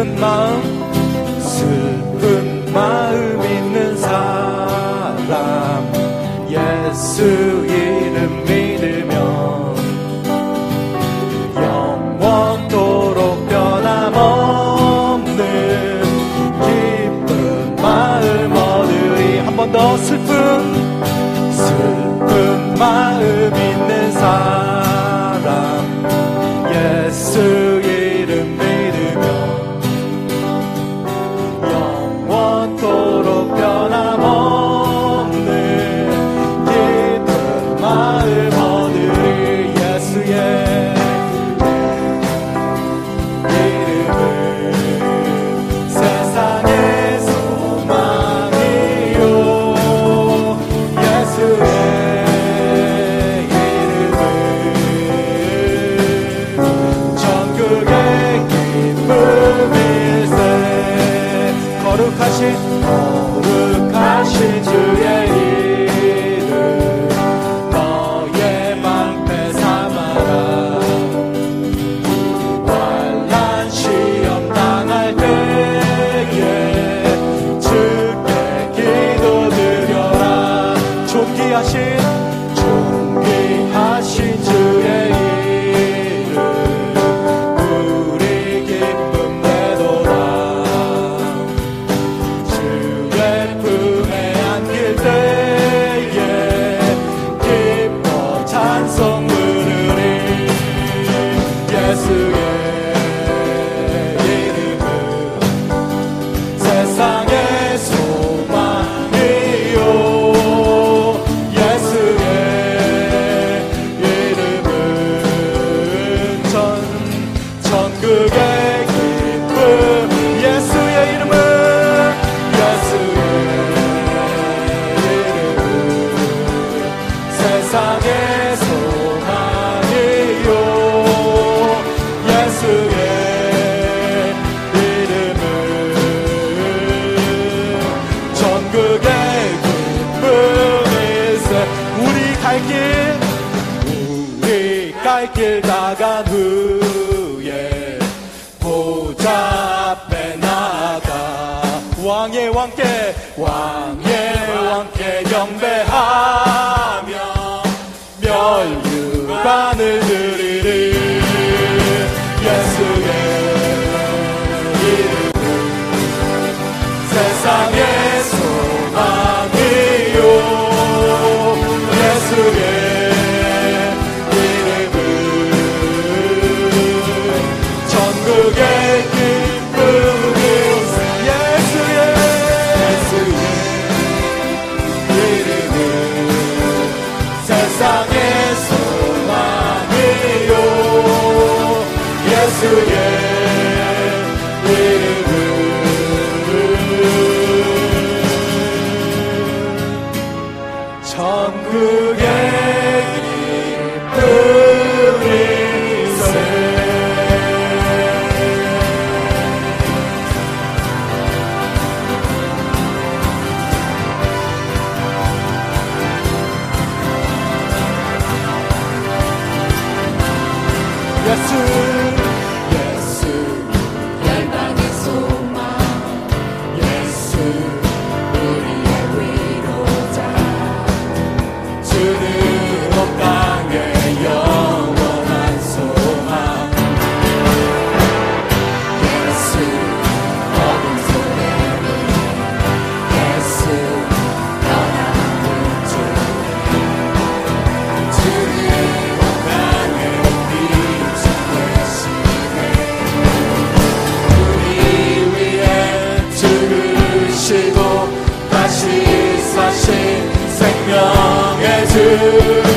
很忙。 갈 길 다간 후에 보좌 앞에 나가 왕의 왕께 왕의 왕께 경배하라 그게 하신 생명의 주.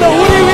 사신